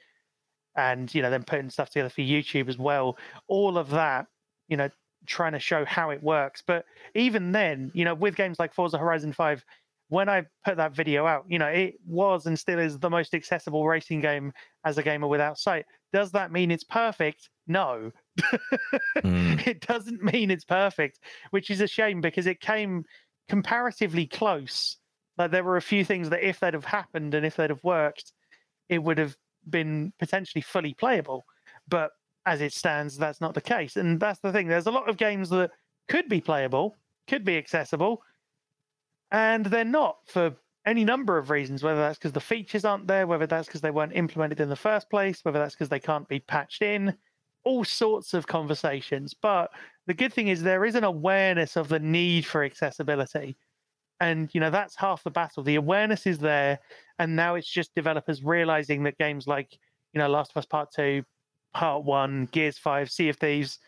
and you know, then putting stuff together for YouTube as well. All of that, you know, trying to show how it works. But even then, you know, with games like Forza Horizon Five, when I put that video out, you know, it was and still is the most accessible racing game as a gamer without sight. Does that mean it's perfect? No. mm. It doesn't mean it's perfect, which is a shame because it came comparatively close like there were a few things that if they'd have happened and if they'd have worked, it would have been potentially fully playable. But as it stands, that's not the case. And that's the thing. There's a lot of games that could be playable, could be accessible, and they're not for any number of reasons, whether that's because the features aren't there, whether that's because they weren't implemented in the first place, whether that's because they can't be patched in, all sorts of conversations. But the good thing is there is an awareness of the need for accessibility. And you know that's half the battle. The awareness is there and now it's just developers realizing that games like you know last of us part 2 part 1 gears 5 sea of thieves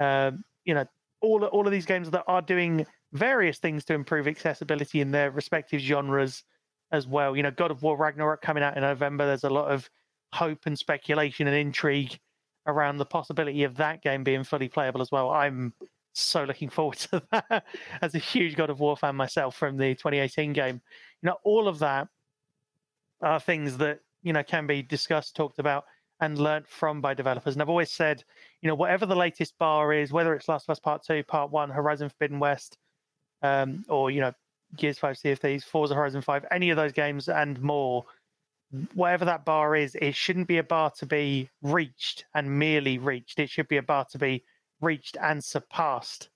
um, you know all all of these games that are doing various things to improve accessibility in their respective genres as well you know god of war ragnarok coming out in november there's a lot of hope and speculation and intrigue around the possibility of that game being fully playable as well i'm so looking forward to that as a huge God of War fan myself from the 2018 game. You know, all of that are things that, you know, can be discussed, talked about, and learnt from by developers. And I've always said, you know, whatever the latest bar is, whether it's Last of Us Part 2, Part 1, Horizon Forbidden West, um, or, you know, Gears 5 Sea of Thieves, Forza Horizon 5, any of those games and more, whatever that bar is, it shouldn't be a bar to be reached and merely reached. It should be a bar to be reached and surpassed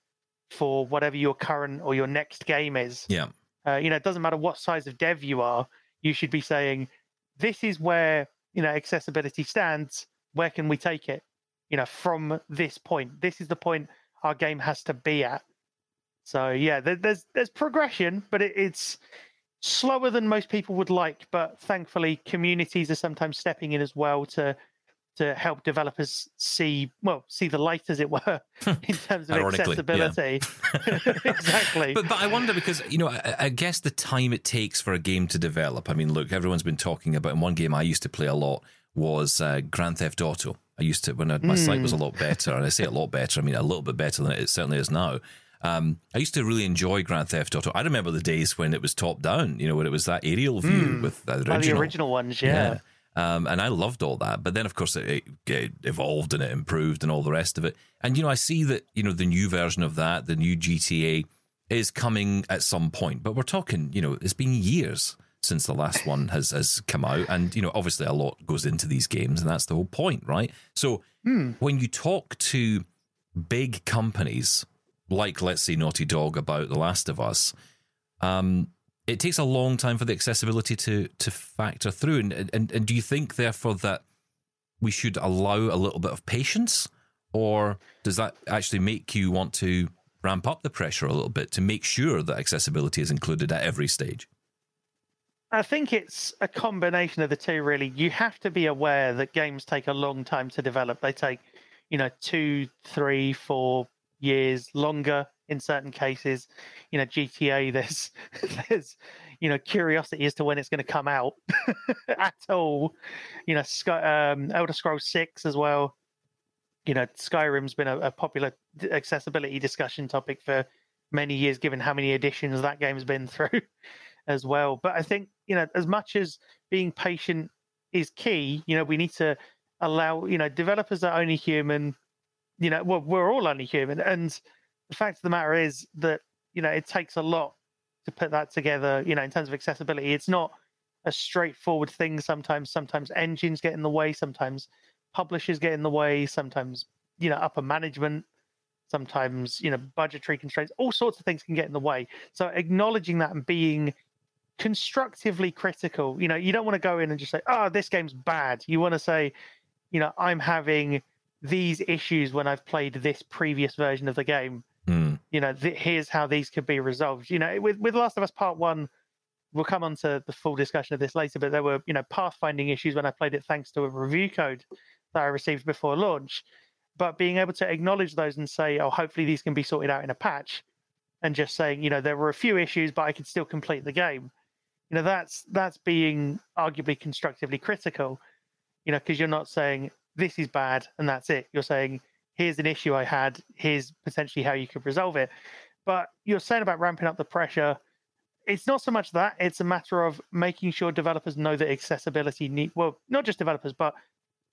for whatever your current or your next game is. Yeah. Uh, you know, it doesn't matter what size of dev you are, you should be saying, this is where, you know, accessibility stands. Where can we take it? You know, from this point. This is the point our game has to be at. So yeah, there, there's there's progression, but it, it's slower than most people would like. But thankfully, communities are sometimes stepping in as well to to help developers see well see the light as it were in terms of accessibility exactly but, but i wonder because you know I, I, guess the time it takes for a game to develop i mean look everyone's been talking about and one game i used to play a lot was uh, grand theft auto i used to when I, my mm. sight was a hmm. lot better and i say a lot better i mean a little bit better than it certainly is now um, I used to really enjoy Grand Theft Auto. I remember the days when it was top down, you know, when it was that aerial view mm. with the original. the original ones, yeah. yeah. Um, and I loved all that. But then, of course, it, it, evolved and it improved and all the rest of it. And, you know, I see that, you know, the new version of that, the new GTA, is coming at some point. But we're talking, you know, it's been years since the last one has, has come out. And, you know, obviously a lot goes into these games, and that's the whole point, right? So hmm. when you talk to big companies like, let's say, Naughty Dog about The Last of Us, um, it takes a long time for the accessibility to to factor through. And, and and do you think therefore that we should allow a little bit of patience, or does that actually make you want to ramp up the pressure a little bit to make sure that accessibility is included at every stage? I think it's a combination of the two. Really, you have to be aware that games take a long time to develop. They take, you know, two, three, four years longer in certain cases. You know, GTA, there's there's you know curiosity as to when it's going to come out at all. You know, Sky, um, Elder Scrolls Six as well. You know, Skyrim's been a, a popular accessibility discussion topic for many years, given how many editions that game's been through as well. But I think you know, as much as being patient is key, you know, we need to allow you know developers are only human. You know, well, we're all only human, and the fact of the matter is that you know it takes a lot to put that together. You know, in terms of accessibility, it's not a straightforward thing. Sometimes, sometimes engines get in the way. Sometimes publishers get in the way. Sometimes, you know, upper management. Sometimes, you know, budgetary constraints. All sorts of things can get in the way. So acknowledging that and being constructively critical. You know, you don't want to go in and just say, "Oh, this game's bad." You want to say, you know, I'm having these issues when I've played this previous version of the game. Mm. You know, th- here's how these could be resolved. You know, with with Last of Us Part One, we'll come on to the full discussion of this later. But there were, you know, pathfinding issues when I played it thanks to a review code that I received before launch. But being able to acknowledge those and say, "Oh, hopefully these can be sorted out in a patch," and just saying, you know, there were a few issues, but I could still complete the game you know that's that's being arguably constructively critical you know because you're not saying this is bad and that's it. You're saying here's an issue i had. Here's potentially how you could resolve it. But you're saying about ramping up the pressure. It's not so much that. It's a matter of making sure developers know that accessibility need well not just developers but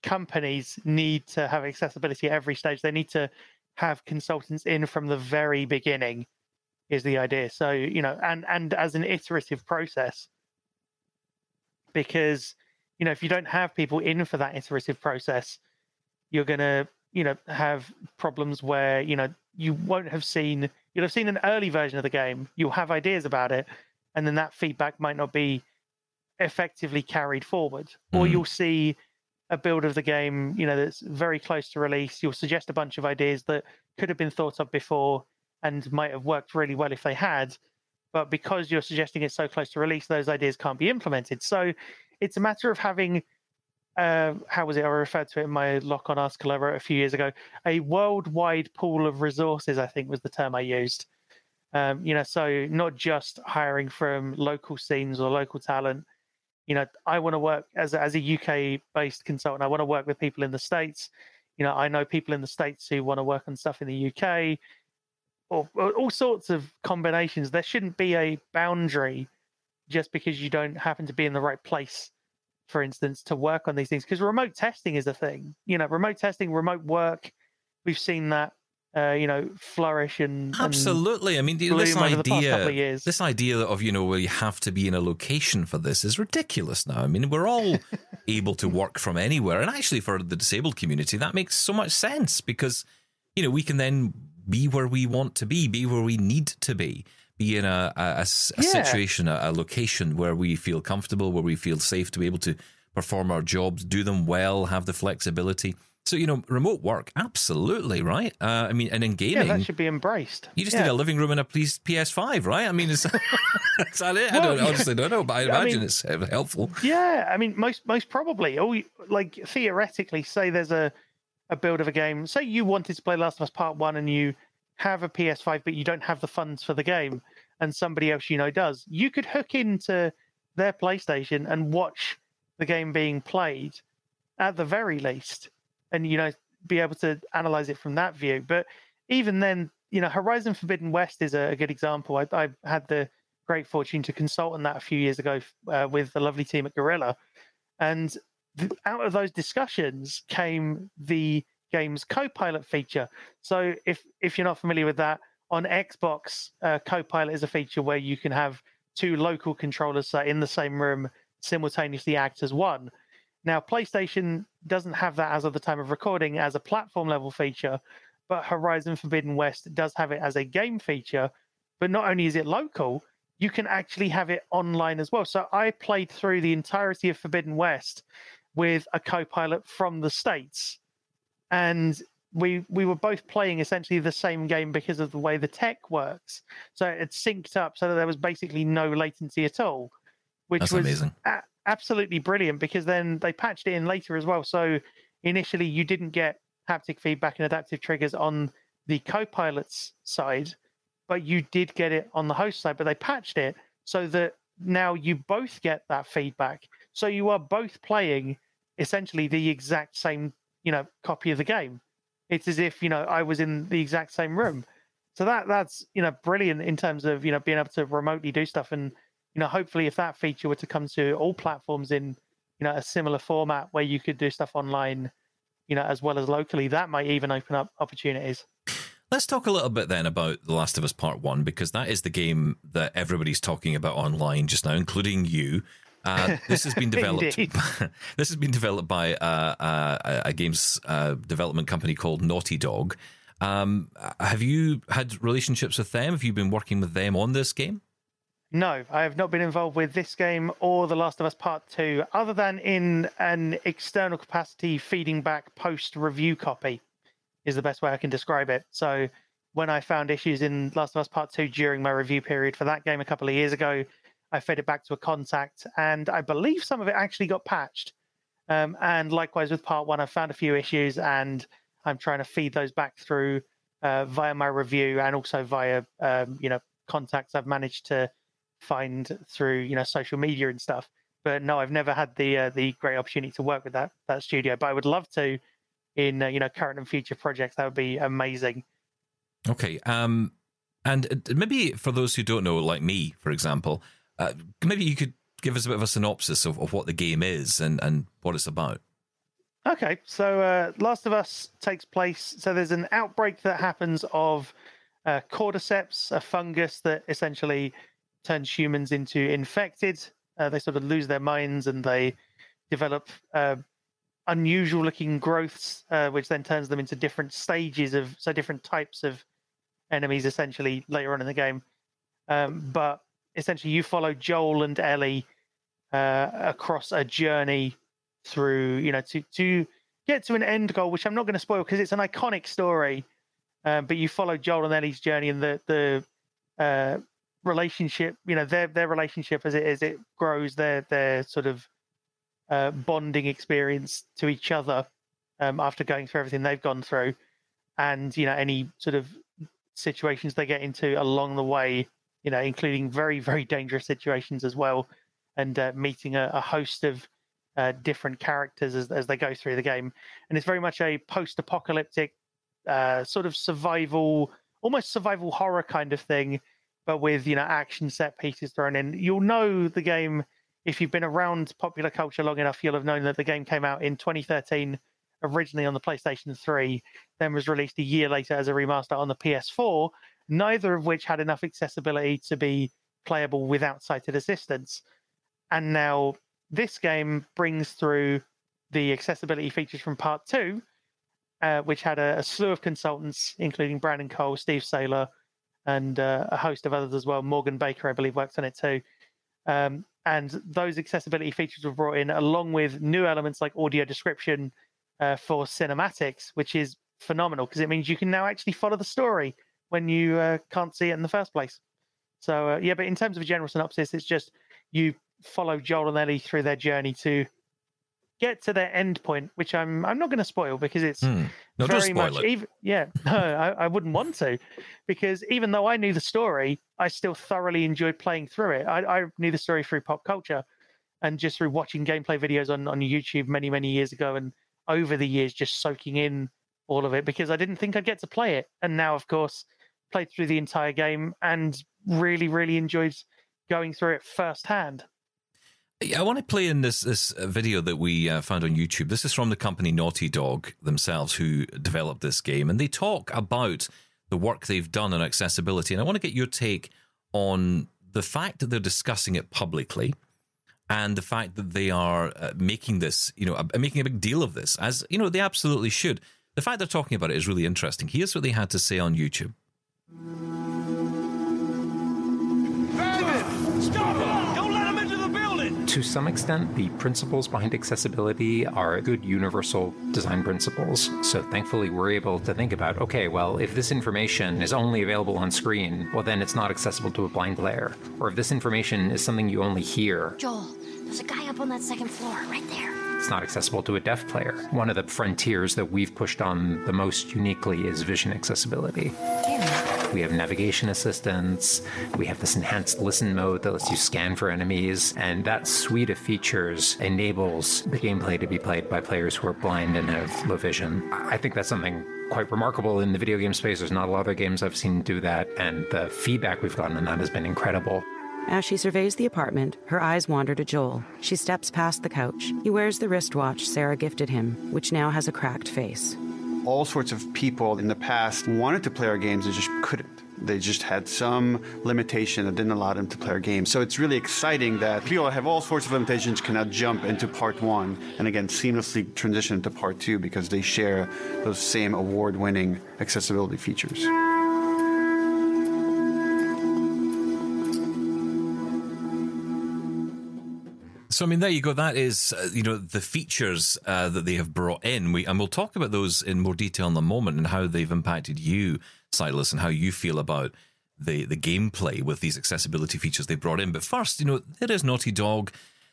companies need to have accessibility at every stage. They need to have consultants in from the very beginning is the idea. So you know, and and as an iterative process, because you know if you don't have people in for that iterative process, you're gonna you know have problems where you know you won't have seen you'll have seen an early version of the game, you'll have ideas about it, and then that feedback might not be effectively carried forward, mm. or you'll see a build of the game, you know, that's very close to release. You'll suggest a bunch of ideas that could have been thought of before and might have worked really well if they had. But because you're suggesting it's so close to release, those ideas can't be implemented. So it's a matter of having, uh, how was it? I referred to it in my lock on article I wrote a few years ago. A worldwide pool of resources, I think was the term I used. Um, you know, so not just hiring from local scenes or local talent. You know, I want to work as as a UK based consultant. I want to work with people in the states. You know, I know people in the states who want to work on stuff in the UK or, or all sorts of combinations. There shouldn't be a boundary just because you don't happen to be in the right place, for instance, to work on these things. Because remote testing is a thing. You know, remote testing, remote work. We've seen that uh, you know, flourish and, absolutely. I mean, this idea, this idea of you know, where you have to be in a location for this is ridiculous now. I mean, we're all able to work from anywhere, and actually, for the disabled community, that makes so much sense because you know we can then be where we want to be, be where we need to be, be in a, a, a, a yeah. situation, a, a location where we feel comfortable, where we feel safe to be able to perform our jobs, do them well, have the flexibility. So you know, remote work, absolutely right. Uh, I mean, and in gaming, yeah, that should be embraced. You just yeah. need a living room and a PS5, right? I mean, is, is that it? Well, I don't honestly don't know, but I imagine I mean, it's helpful. Yeah, I mean, most most probably. Or like theoretically, say there's a a build of a game. Say you wanted to play Last of Us Part One and you have a PS5, but you don't have the funds for the game, and somebody else you know does. You could hook into their PlayStation and watch the game being played at the very least, and you know be able to analyze it from that view. But even then, you know, Horizon Forbidden West is a, good example. I, I, had the great fortune to consult on that a few years ago uh, with the lovely team at Guerrilla, and out of those discussions came the game's co-pilot feature. So if if you're not familiar with that, on Xbox, uh, co-pilot is a feature where you can have two local controllers in the same room simultaneously act as one. Now, PlayStation doesn't have that as of the time of recording as a platform level feature, but Horizon Forbidden West does have it as a game feature. But not only is it local, you can actually have it online as well. So I played through the entirety of Forbidden West with a co-pilot from the states, and we we were both playing essentially the same game because of the way the tech works. So it synced up so that there was basically no latency at all, which That's was amazing. A- absolutely brilliant. Because then they patched it in later as well. So initially you didn't get haptic feedback and adaptive triggers on the co-pilot's side, but you did get it on the host side. But they patched it so that now you both get that feedback. So you are both playing essentially the exact same, you know, copy of the game. It's as if, you know, I was in the exact same room. So that that's, you know, brilliant in terms of, you know, being able to remotely do stuff and, you know, hopefully if that feature were to come to all platforms in, you know, a similar format where you could do stuff online, you know, as well as locally, that might even open up opportunities. Let's talk a little bit then about The Last of Us Part 1, because that is the game that everybody's talking about online just now, including you. Uh, this has been developed. this has been developed by uh, uh, a games uh, development company called Naughty Dog. Um, have you had relationships with them? Have you been working with them on this game? No, I have not been involved with this game or The Last of Us Part 2, other than in an external capacity feeding back post review copy, is the best way I can describe it. So, when I found issues in Last of Us Part 2 during my review period for that game a couple of years ago, I fed it back to a contact, and I believe some of it actually got patched. Um, and likewise with Part 1, I found a few issues, and I'm trying to feed those back through uh, via my review and also via, um, you know, contacts I've managed to find through you know social media and stuff. But no, I've never had the uh, the great opportunity to work with that that studio. But I would love to in uh, you know current and future projects. That would be amazing. Okay, um, and uh, maybe for those who don't know, like me, for example, uh, maybe you could give us a bit of a synopsis of, of what the game is and and what it's about. Okay, so uh, Last of Us takes place. So there's an outbreak that happens of uh, cordyceps, a fungus that essentially turns humans into infected. Uh, they sort of lose their minds and they develop uh, unusual looking growths, uh, which then turns them into different stages of so different types of enemies essentially later on in the game. Um, but essentially, you follow Joel and Ellie uh, across a journey through, you know, to to get to an end goal, which I'm not going to spoil because it's an iconic story. Um, but you follow Joel and Ellie's journey, and the the uh, relationship, you know, their their relationship as it as it grows, their their sort of uh, bonding experience to each other um, after going through everything they've gone through, and you know any sort of situations they get into along the way, you know, including very very dangerous situations as well, and uh, meeting a, a, host of uh, different characters as as they go through the game, and it's very much a post-apocalyptic uh, sort of survival, almost survival horror kind of thing but with you know action set pieces thrown in. You'll know the game if you've been around popular culture long enough. You'll have known that the game came out in 2013, originally on the PlayStation 3, then was released a year later as a remaster on the PS4. Neither of which had enough accessibility to be playable without sighted assistance. And now this game brings through the accessibility features from Part Two, uh, which had a, a, slew of consultants, including Brandon Cole, Steve Saylor, and uh, a host of others as well. Morgan Baker, I believe, works on it too. Um, and those accessibility features were brought in along with new elements like audio description uh, for cinematics, which is phenomenal because it means you can now actually follow the story when you uh, can't see it in the first place. So uh, yeah, but in terms of a general synopsis, it's just you follow Joel and Ellie through their journey to get to their end point, which I'm I'm not going to spoil because it's mm. no, very much it. even yeah no I, I, wouldn't want to because even though I knew the story, I still thoroughly enjoyed playing through it. I, I knew the story through pop culture and just through watching gameplay videos on on YouTube many many years ago and over the years just soaking in all of it because I didn't think I'd get to play it, and now of course played through the entire game and really really enjoyed going through it firsthand. I want to play in this this uh, video that we uh, found on YouTube. This is from the company Naughty Dog themselves, who developed this game, and they talk about the work they've done on accessibility. And I want to get your take on the fact that they're discussing it publicly, and the fact that they are uh, making this, you know, making a big deal of this, as you know, they absolutely should. The fact they're talking about it is really interesting. Here's what they had to say on YouTube. To some extent, the principles behind accessibility are good universal design principles. So thankfully, we're able to think about okay, well, if this information is only available on screen, well, then it's not accessible to a blind player. Or if this information is something you only hear. Joel, there's a guy up on that second floor, right there. It's not accessible to a deaf player. One of the frontiers that we've pushed on the most uniquely is vision accessibility. We have navigation assistance. We have this enhanced listen mode that lets you scan for enemies. And that suite of features enables the gameplay to be played by players who are blind and have low vision. I think that's something quite remarkable in the video game space. There's not a lot of games I've seen do that. And the feedback we've gotten on that has been incredible. As she surveys the apartment, her eyes wander to Joel. She steps past the couch. He wears the wristwatch Sarah gifted him, which now has a cracked face. all sorts of people in the past wanted to play our games and just couldn't. They just had some limitation that didn't allow them to play our games. So it's really exciting that people have all sorts of limitations can now jump into part one and again seamlessly transition to part two because they share those same award winning accessibility features. So I mean, there you go. That is, uh, you know, the features uh, that they have brought in. We and we'll talk about those in more detail in a moment and how they've impacted you, Sightless, and how you feel about the the gameplay with these accessibility features they brought in. But first, you know, there is Naughty Dog,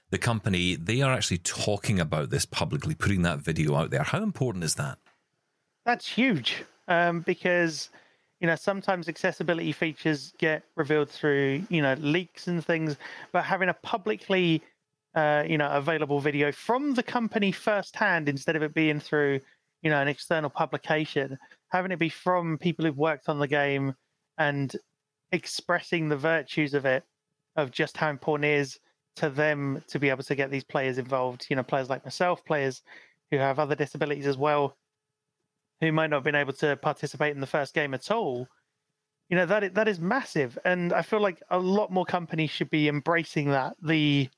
the company. They are actually talking about this publicly, putting that video out there. How important is that? That's huge um, because you know sometimes accessibility features get revealed through you know leaks and things, but having a publicly uh, you know available video from the company firsthand instead of it being through you know an external publication, having it be from people who've worked on the game and expressing the virtues of it, of just how important it is to them to be able to get these players involved. You know, players like myself, players who have other disabilities as well, who might not have been able to participate in the first game at all. You know that that is massive, and I feel like a lot more companies should be embracing that. The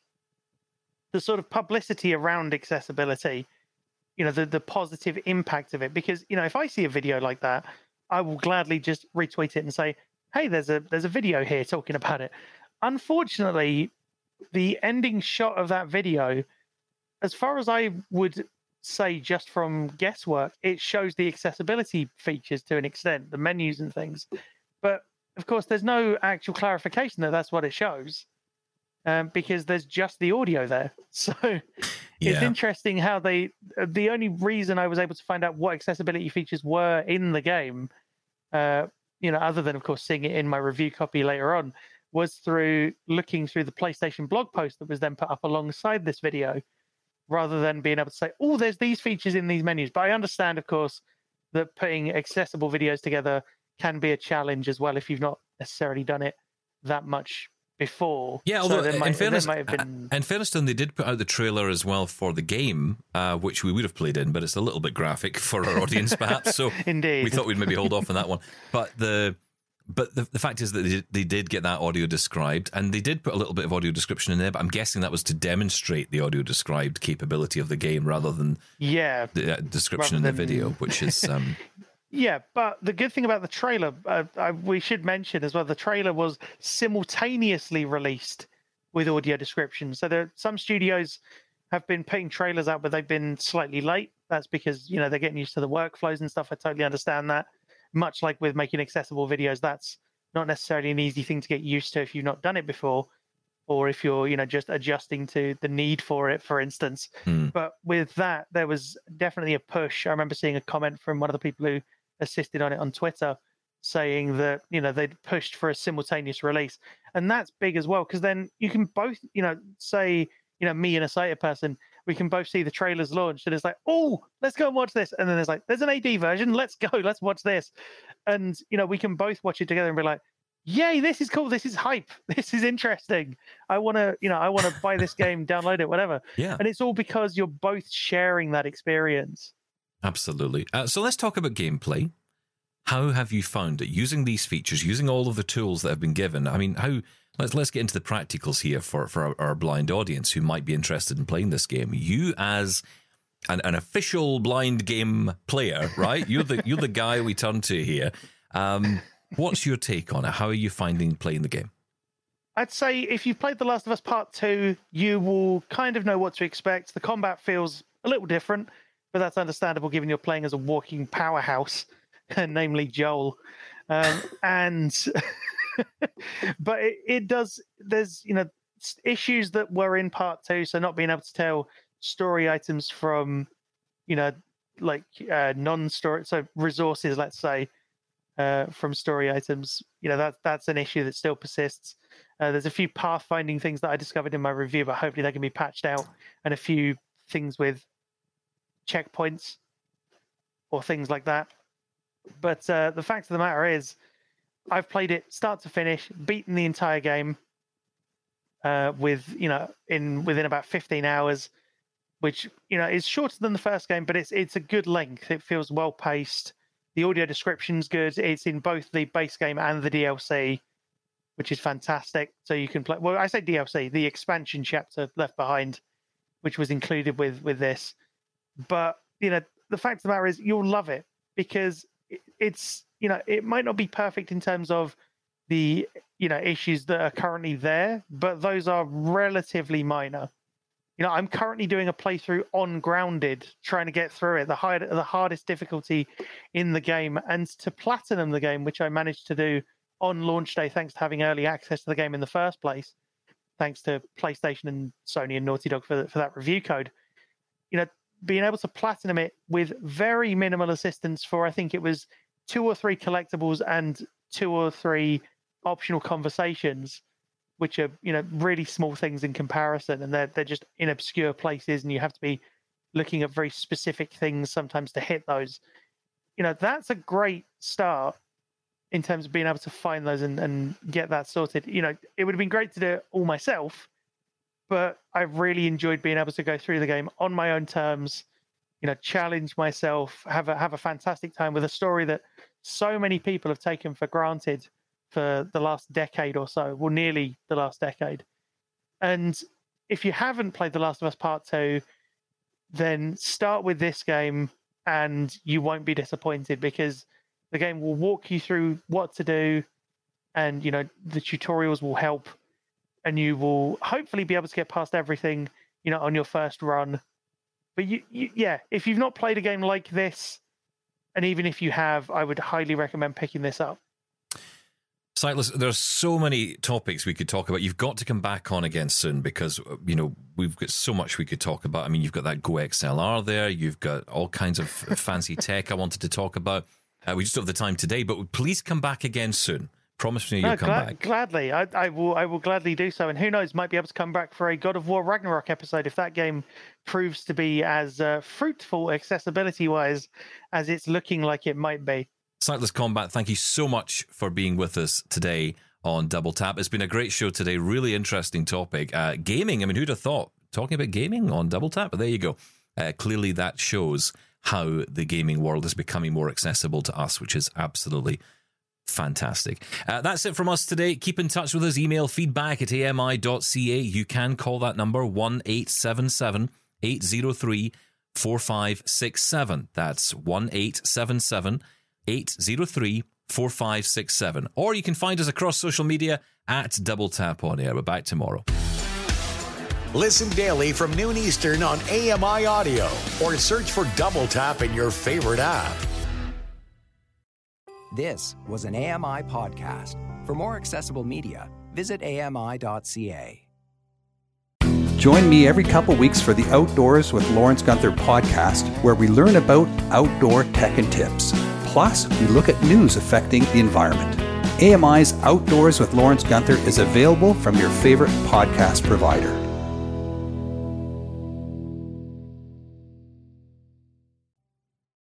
the sort of publicity around accessibility, you know, the the positive impact of it. Because you know, if I see a video like that, I will gladly just retweet it and say, "Hey, there's a there's a video here talking about it." Unfortunately, the ending shot of that video, as far as I would say, just from guesswork, it shows the accessibility features to an extent, the menus and things. But of course, there's no actual clarification that that's what it shows um, because there's just the audio there. So it's interesting how they. uh, The only reason I was able to find out what accessibility features were in the game, uh, you know, other than of course seeing it in my review copy later on, was through looking through the PlayStation blog post that was then put up alongside this video, rather than being able to say, "Oh, there's these features in these menus." But I understand, of course, that putting accessible videos together can be a challenge as well if you've not necessarily done it that much before. Yeah, although there in might, fairness, there might have been in fairness to them, they did put out the trailer as well for the game, uh, which we would have played in, but it's a little bit graphic for our audience, perhaps. So Indeed. we thought we'd maybe hold off on that one. But the but the, the fact is that they did, they did get that audio described, and they did put a little bit of audio description in there. But I'm guessing that was to demonstrate the audio described capability of the game rather than yeah, the uh, description Rather in the video, which is um, Yeah, but the good thing about the trailer, uh, I, we should mention as well, the trailer was simultaneously released with audio description. So there, some studios have been putting trailers out, but they've been slightly late. That's because you know they're getting used to the workflows and stuff. I totally understand that. Much like with making accessible videos, that's not necessarily an easy thing to get used to if you've not done it before, or if you're you know just adjusting to the need for it, for instance. hmm. But with that, there was definitely a push. I remember seeing a comment from one of the people who assisted on it on Twitter saying that you know they'd pushed for a simultaneous release, and that's big as well because then you can both you know say you know me and a sighted person we can both see the trailers launched and it's like oh let's go and watch this. And then there's like there's an AD version let's go let's watch this. And you know we can both watch it together and be like yay this is cool this is hype this is interesting. I want to you know I want to buy this game download it whatever. Yeah, and it's all because you're both sharing that experience. Absolutely. Uh, so let's talk about gameplay. How have you found it using these features, using all of the tools that have been given? I mean, how? Let's let's get into the practicals here for for our, our blind audience who might be interested in playing this game. You as an, an official blind game player, right? You're the you're the guy we turn to here. Um, what's your take on it? How are you finding playing the game? I'd say if you've played The Last of Us Part 2, you will kind of know what to expect. The combat feels a little different, but that's understandable given you're playing as a walking powerhouse, namely Joel. Um, and but it, it does there's you know issues that were in part 2, so not being able to tell story items from you know like uh, non-story so resources let's say uh, from story items. You know that that's an issue that still persists. Uh, there's a few pathfinding things that I discovered in my review, but hopefully they can be patched out, and a few things with checkpoints or things like that. But uh, the fact of the matter is, I've played it start to finish, beaten the entire game uh, with you know in within about 15 hours. which you know is shorter than the first game, but it's it's a good length. It feels well paced. The audio description's good. It's in both the base game and the DLC, which is fantastic. So you can play. Well, I say DLC, the expansion chapter Left Behind, which was included with with this. But you know, the fact of the matter is, you'll love it because it's you know it might not be perfect in terms of the you know issues that are currently there, but those are relatively minor. You know, I'm currently doing a playthrough on grounded, trying to get through it, the high, the hardest difficulty in the game, and to platinum the game, which I managed to do on launch day, thanks to having early access to the game in the first place, thanks to PlayStation and Sony and Naughty Dog for for that review code. You know, being able to platinum it with very minimal assistance for I think it was two or three collectibles and two or three optional conversations, which are you know really small things in comparison, and they're they're just in obscure places, and you have to be looking at very specific things sometimes to hit those. You know that's a great start in terms of being able to find those and, and get that sorted. You know, it would have been great to do it all myself, but I've really enjoyed being able to go through the game on my own terms. You know, challenge myself, have a have a fantastic time with a story that so many people have taken for granted for the last decade or so, well, nearly the last decade. And if you haven't played The Last of Us Part Two, then start with this game, and you won't be disappointed because the game will walk you through what to do, and you know the tutorials will help, and you will hopefully be able to get past everything you know on your first run. But you, you yeah, if you've not played a game like this, and even if you have, I would highly recommend picking this up. Sightless, there's so many topics we could talk about. You've got to come back on again soon because you know we've got so much we could talk about. I mean, you've got that GoXLR there. You've got all kinds of fancy tech I wanted to talk about. Uh, we just don't have the time today, but please come back again soon. Promise me you'll come back. Gladly, I, I will. I will gladly do so. And who knows, might be able to come back for a God of War Ragnarok episode if that game proves to be as uh, fruitful accessibility-wise as it's looking like it might be. Sightless Combat, thank you so much for being with us today on Double Tap. It's been a great show today. Really interesting topic. Uh, gaming. I mean, who'd have thought talking about gaming on Double Tap? But there you go. Uh, clearly, that shows how the gaming world is becoming more accessible to us, which is absolutely fantastic. Uh, that's it from us today. Keep in touch with us. Email feedback at ami.ca. You can call that number 1 877 803 4567. That's 1 877 803 4567. Or you can find us across social media at Double Tap On Air. We're back tomorrow. Listen daily from noon Eastern on AMI Audio or search for Double Tap in your favorite app. This was an AMI podcast. For more accessible media, visit ami.ca. Join me every couple weeks for the Outdoors with Lawrence Gunther podcast, where we learn about outdoor tech and tips. Plus, we look at news affecting the environment. AMI's Outdoors with Lawrence Gunther is available from your favorite podcast provider.